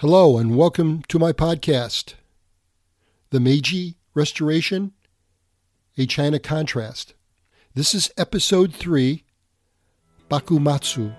Hello, and welcome to my podcast, The Meiji Restoration, a China Contrast. This is episode 3, Bakumatsu.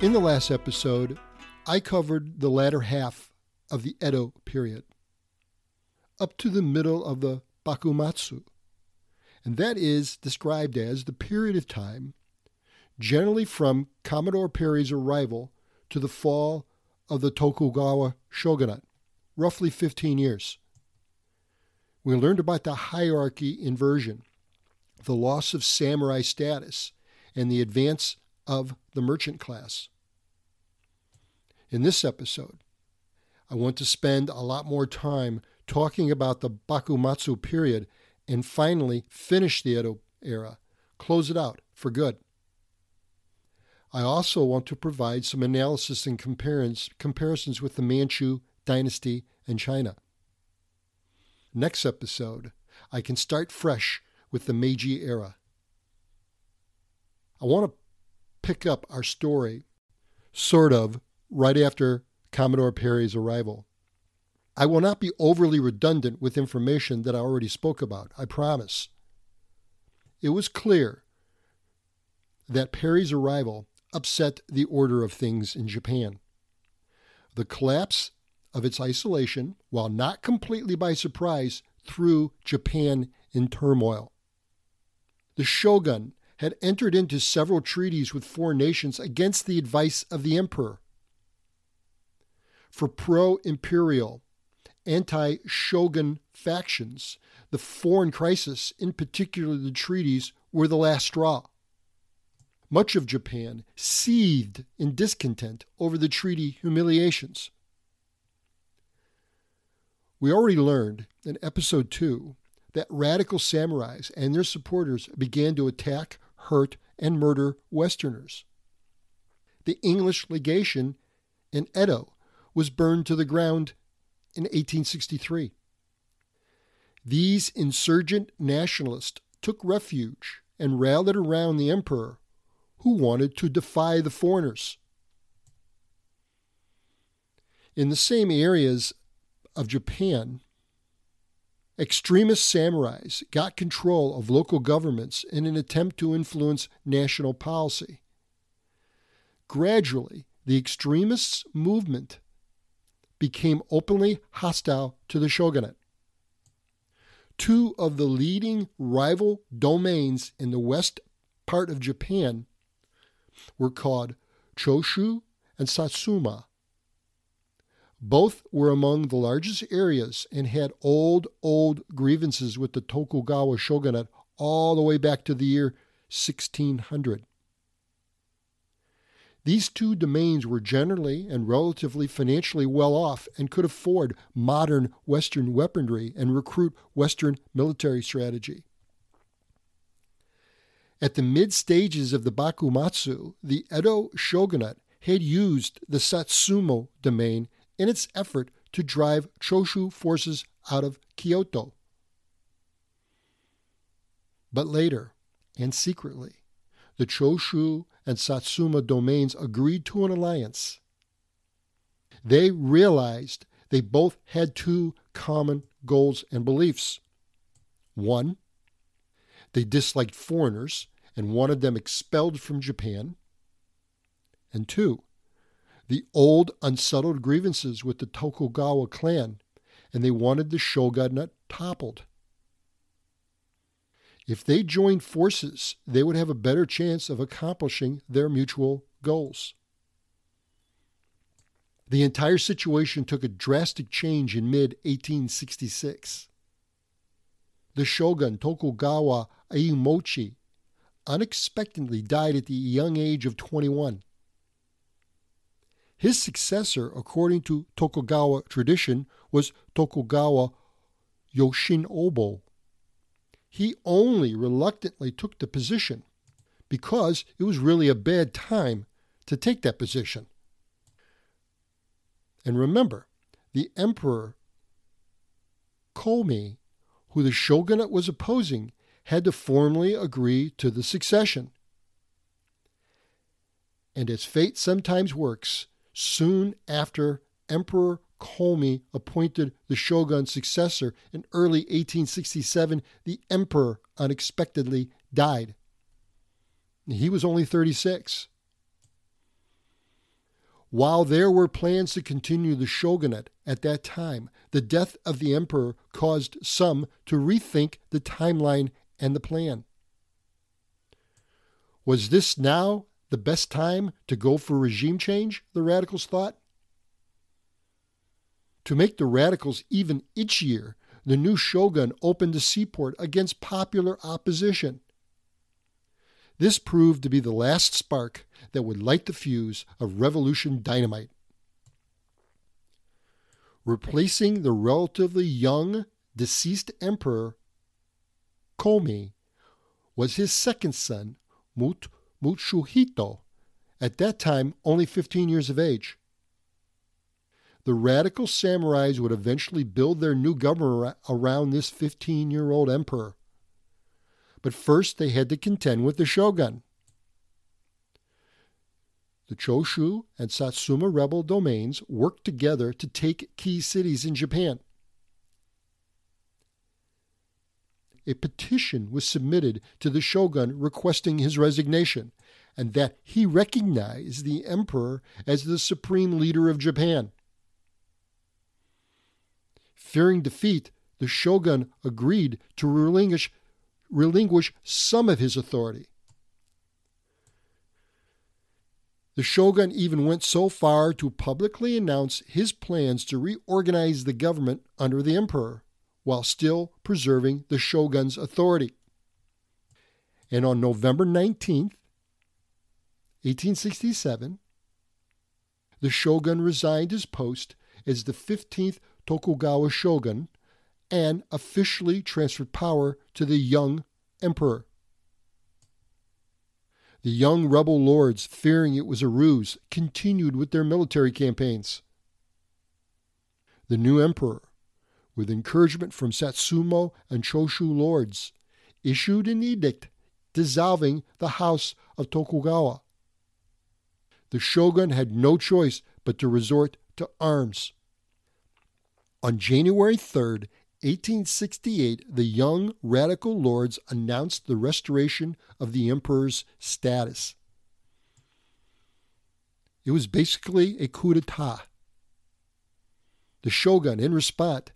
In the last episode, I covered the latter half of the Edo period, up to the middle of the Bakumatsu, and that is described as the period of time generally from Commodore Perry's arrival to the fall of the Tokugawa shogunate, roughly 15 years. We learned about the hierarchy inversion, the loss of samurai status, and the advance of the merchant class. In this episode, I want to spend a lot more time talking about the Bakumatsu period and finally finish the Edo era, close it out for good. I also want to provide some analysis and comparisons with the Manchu dynasty and China. Next episode, I can start fresh with the Meiji era. I want to pick up our story, sort of, right after Commodore Perry's arrival. I will not be overly redundant with information that I already spoke about, I promise. It was clear that Perry's arrival upset the order of things in Japan. The collapse of its isolation, while not completely by surprise, threw Japan in turmoil. The shogun had entered into several treaties with foreign nations against the advice of the emperor. For pro imperial, anti shogun factions, the foreign crisis, in particular the treaties, were the last straw. Much of Japan seethed in discontent over the treaty humiliations. We already learned in episode 2 that radical samurais and their supporters began to attack hurt, and murder Westerners. The English legation in Edo was burned to the ground in 1863. These insurgent nationalists took refuge and rallied around the emperor, who wanted to defy the foreigners. In the same areas of Japan, Extremist samurais got control of local governments in an attempt to influence national policy. Gradually, the extremists' movement became openly hostile to the shogunate. Two of the leading rival domains in the west part of Japan were called Choshu and Satsuma. Both were among the largest areas and had old, old grievances with the Tokugawa shogunate all the way back to the year 1600. These two domains were generally and relatively financially well off and could afford modern Western weaponry and recruit Western military strategy. At the mid stages of the Bakumatsu, the Edo shogunate had used the Satsuma domain in its effort to drive Choshu forces out of Kyoto. But later, and secretly, the Choshu and Satsuma domains agreed to an alliance. They realized they both had two common goals and beliefs. One, they disliked foreigners and wanted them expelled from Japan. And two, the old unsettled grievances with the Tokugawa clan, and they wanted the shogunate toppled. If they joined forces, they would have a better chance of accomplishing their mutual goals. The entire situation took a drastic change in mid 1866. The shogun Tokugawa Iemochi unexpectedly died at the young age of 21. His successor, according to Tokugawa tradition, was Tokugawa Yoshinobu, he only reluctantly took the position because it was really a bad time to take that position. And remember, the emperor Komei, who the shogunate was opposing, had to formally agree to the succession. And as fate sometimes works, soon after Emperor Komei appointed the shogun's successor in early 1867, the emperor unexpectedly died. He was only 36. While there were plans to continue the shogunate at that time, the death of the emperor caused some to rethink the timeline and the plan. Was this now the best time to go for regime change, the radicals thought? To make the radicals even itchier, the new shogun opened a seaport against popular opposition. This proved to be the last spark that would light the fuse of revolution dynamite. Replacing the relatively young deceased emperor, Komei, was his second son, Mut Mutsuhito, at that time only 15 years of age. The radical samurais would eventually build their new government around this 15 year old emperor but first they had to contend with the shogun. The Choshu and Satsuma rebel domains worked together to take key cities in Japan. A petition was submitted to the shogun requesting his resignation and that he recognize the emperor as the supreme leader of Japan. Fearing defeat, the shogun agreed to relinquish relinquish some of his authority. The shogun even went so far to publicly announce his plans to reorganize the government under the emperor, while still preserving the shogun's authority. And on November 19th, 1867, the shogun resigned his post as the 15th Tokugawa shogun and officially transferred power to the young emperor. The young rebel lords, fearing it was a ruse, continued with their military campaigns. The new emperor, with encouragement from Satsuma and Choshu lords, issued an edict dissolving the house of Tokugawa. The shogun had no choice but to resort to arms. On January 3, 1868, the young radical lords announced the restoration of the emperor's status. It was basically a coup d'etat. The shogun, in response,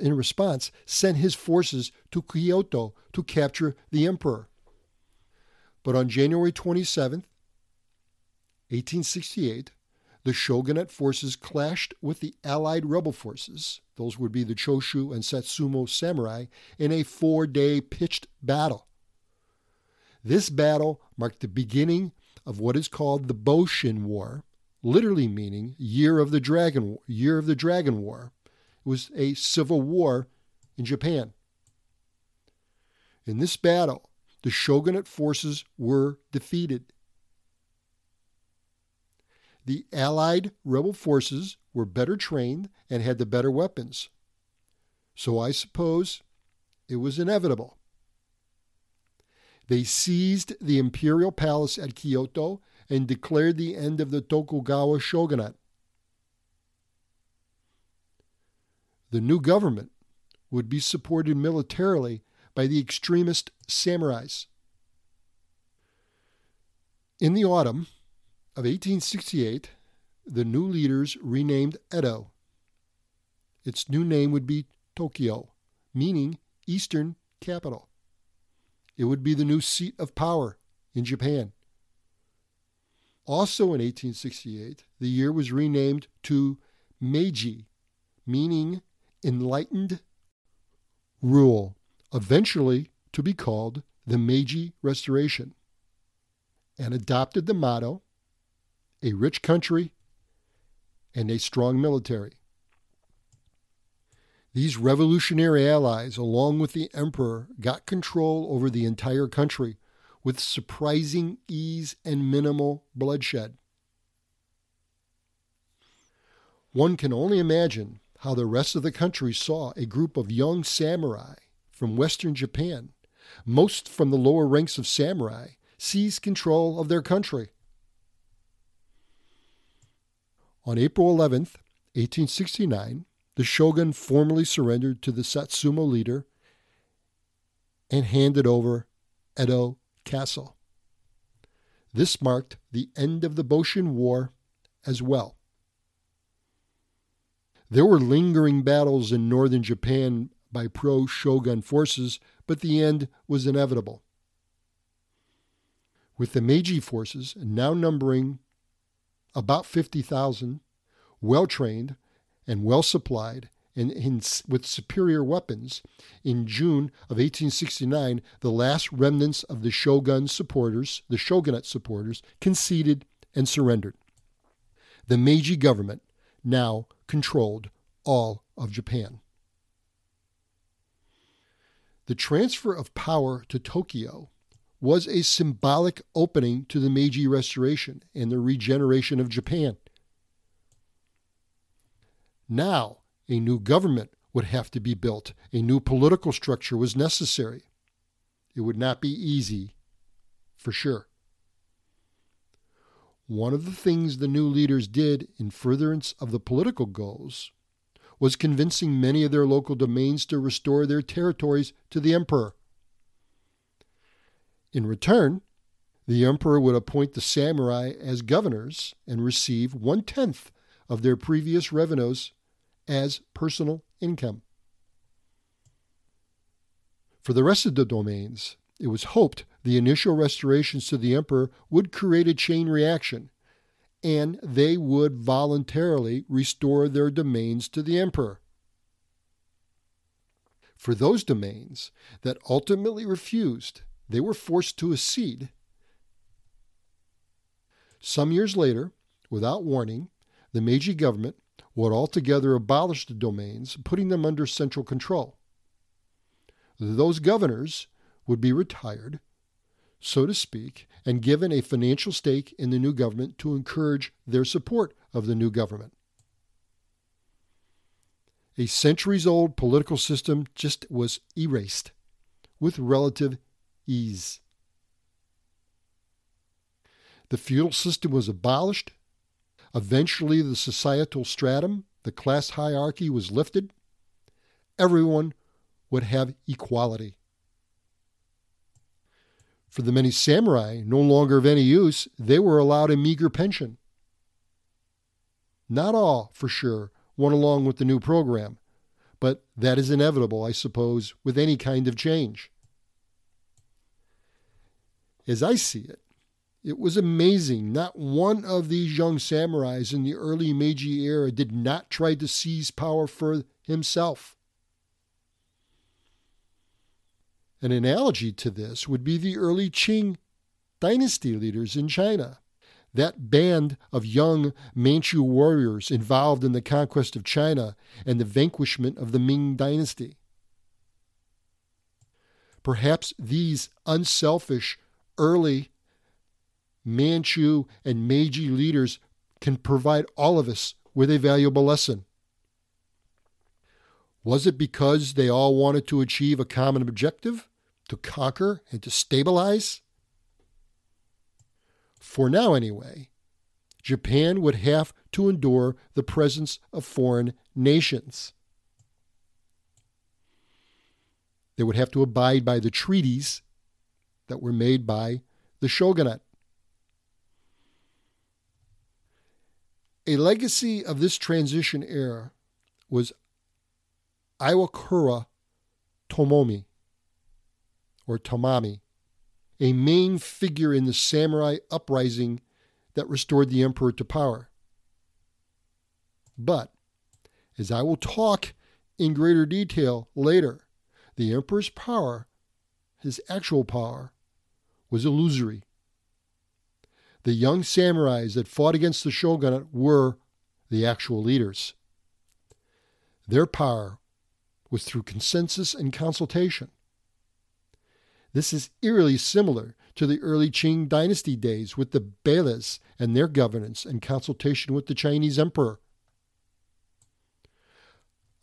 in response, sent his forces to Kyoto to capture the emperor. But on January 27, 1868, the shogunate forces clashed with the allied rebel forces, those would be the Choshu and Satsuma samurai, in a four day pitched battle. This battle marked the beginning of what is called the Boshin War, literally meaning year of the dragon year of the dragon war. It was a civil war in Japan. In this battle, the shogunate forces were defeated the Allied rebel forces were better trained and had the better weapons. So I suppose it was inevitable. They seized the imperial palace at Kyoto and declared the end of the Tokugawa shogunate. The new government would be supported militarily by the extremist samurais. In the autumn, of 1868, the new leaders renamed Edo. Its new name would be Tokyo, meaning Eastern Capital. It would be the new seat of power in Japan. Also in 1868, the year was renamed to Meiji, meaning enlightened rule, eventually to be called the Meiji Restoration, and adopted the motto a rich country, and a strong military. These revolutionary allies, along with the emperor, got control over the entire country with surprising ease and minimal bloodshed. One can only imagine how the rest of the country saw a group of young samurai from western Japan, most from the lower ranks of samurai, seize control of their country. On April 11, 1869, the shogun formally surrendered to the Satsuma leader and handed over Edo Castle. This marked the end of the Boshin War as well. There were lingering battles in northern Japan by pro shogun forces, but the end was inevitable. With the Meiji forces now numbering about 50,000, well trained, and well supplied and in, with superior weapons, in June of 1869, the last remnants of the shogun supporters, the shogunate supporters, conceded and surrendered. The Meiji government now controlled all of Japan. The transfer of power to Tokyo was a symbolic opening to the Meiji Restoration and the regeneration of Japan. Now, a new government would have to be built, a new political structure was necessary. It would not be easy, for sure. One of the things the new leaders did in furtherance of the political goals was convincing many of their local domains to restore their territories to the emperor. In return, the emperor would appoint the samurai as governors and receive one tenth of their previous revenues as personal income. For the rest of the domains, it was hoped the initial restorations to the emperor would create a chain reaction, and they would voluntarily restore their domains to the emperor. For those domains that ultimately refused, they were forced to accede. Some years later, without warning, the Meiji government would altogether abolish the domains, putting them under central control. Those governors would be retired, so to speak, and given a financial stake in the new government to encourage their support of the new government. A centuries old political system just was erased with relative ease. The feudal system was abolished Eventually, the societal stratum, the class hierarchy, was lifted. Everyone would have equality. For the many samurai, no longer of any use, they were allowed a meager pension. Not all, for sure, went along with the new program, but that is inevitable, I suppose, with any kind of change. As I see it, it was amazing. Not one of these young samurais in the early Meiji era did not try to seize power for himself. An analogy to this would be the early Qing dynasty leaders in China. That band of young Manchu warriors involved in the conquest of China and the vanquishment of the Ming dynasty. Perhaps these unselfish early Manchu, and Meiji leaders can provide all of us with a valuable lesson. Was it because they all wanted to achieve a common objective, to conquer and to stabilize? For now, anyway, Japan would have to endure the presence of foreign nations. They would have to abide by the treaties that were made by the shogunate. A legacy of this transition era was Iwakura Tomomi, or Tomami, a main figure in the samurai uprising that restored the emperor to power. But, as I will talk in greater detail later, the emperor's power, his actual power, was illusory the young samurais that fought against the shogunate were the actual leaders. Their power was through consensus and consultation. This is eerily similar to the early Qing dynasty days with the Beilais and their governance and consultation with the Chinese emperor.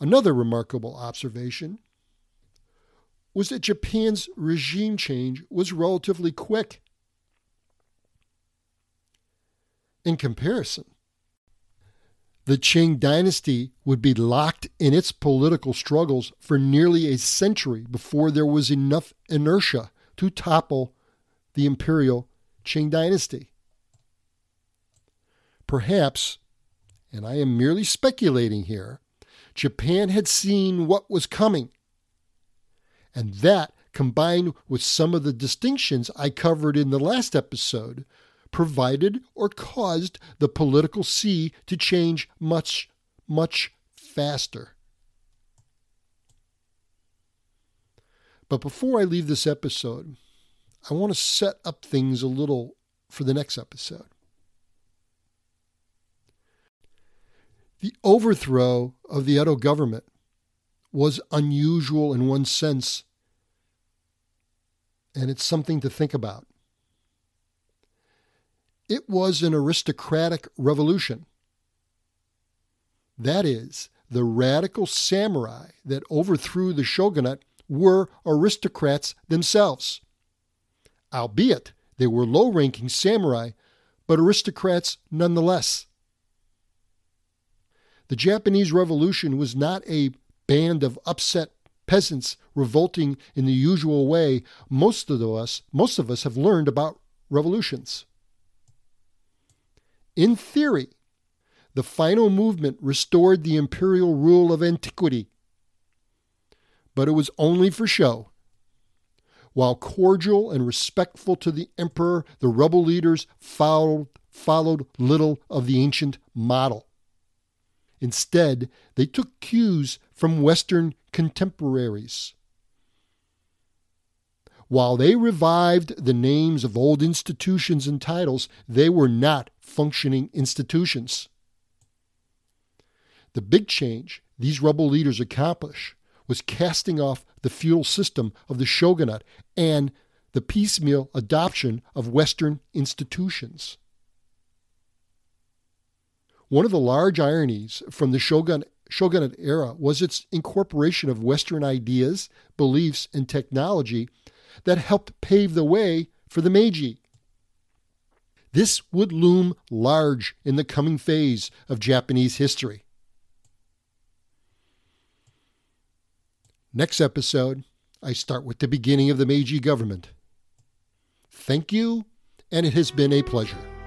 Another remarkable observation was that Japan's regime change was relatively quick. In comparison, the Qing dynasty would be locked in its political struggles for nearly a century before there was enough inertia to topple the imperial Qing dynasty. Perhaps, and I am merely speculating here, Japan had seen what was coming. And that, combined with some of the distinctions I covered in the last episode, provided or caused the political sea to change much, much faster. But before I leave this episode, I want to set up things a little for the next episode. The overthrow of the Edo government was unusual in one sense, and it's something to think about. It was an aristocratic revolution. That is, the radical samurai that overthrew the shogunate were aristocrats themselves. Albeit they were low ranking samurai, but aristocrats nonetheless. The Japanese Revolution was not a band of upset peasants revolting in the usual way most of us most of us have learned about revolutions. In theory, the final movement restored the imperial rule of antiquity, but it was only for show. While cordial and respectful to the emperor, the rebel leaders followed, followed little of the ancient model. Instead, they took cues from Western contemporaries. While they revived the names of old institutions and titles, they were not functioning institutions. The big change these rebel leaders accomplished was casting off the feudal system of the shogunate and the piecemeal adoption of Western institutions. One of the large ironies from the shogun, shogunate era was its incorporation of Western ideas, beliefs, and technology that helped pave the way for the Meiji. This would loom large in the coming phase of Japanese history. Next episode, I start with the beginning of the Meiji government. Thank you, and it has been a pleasure.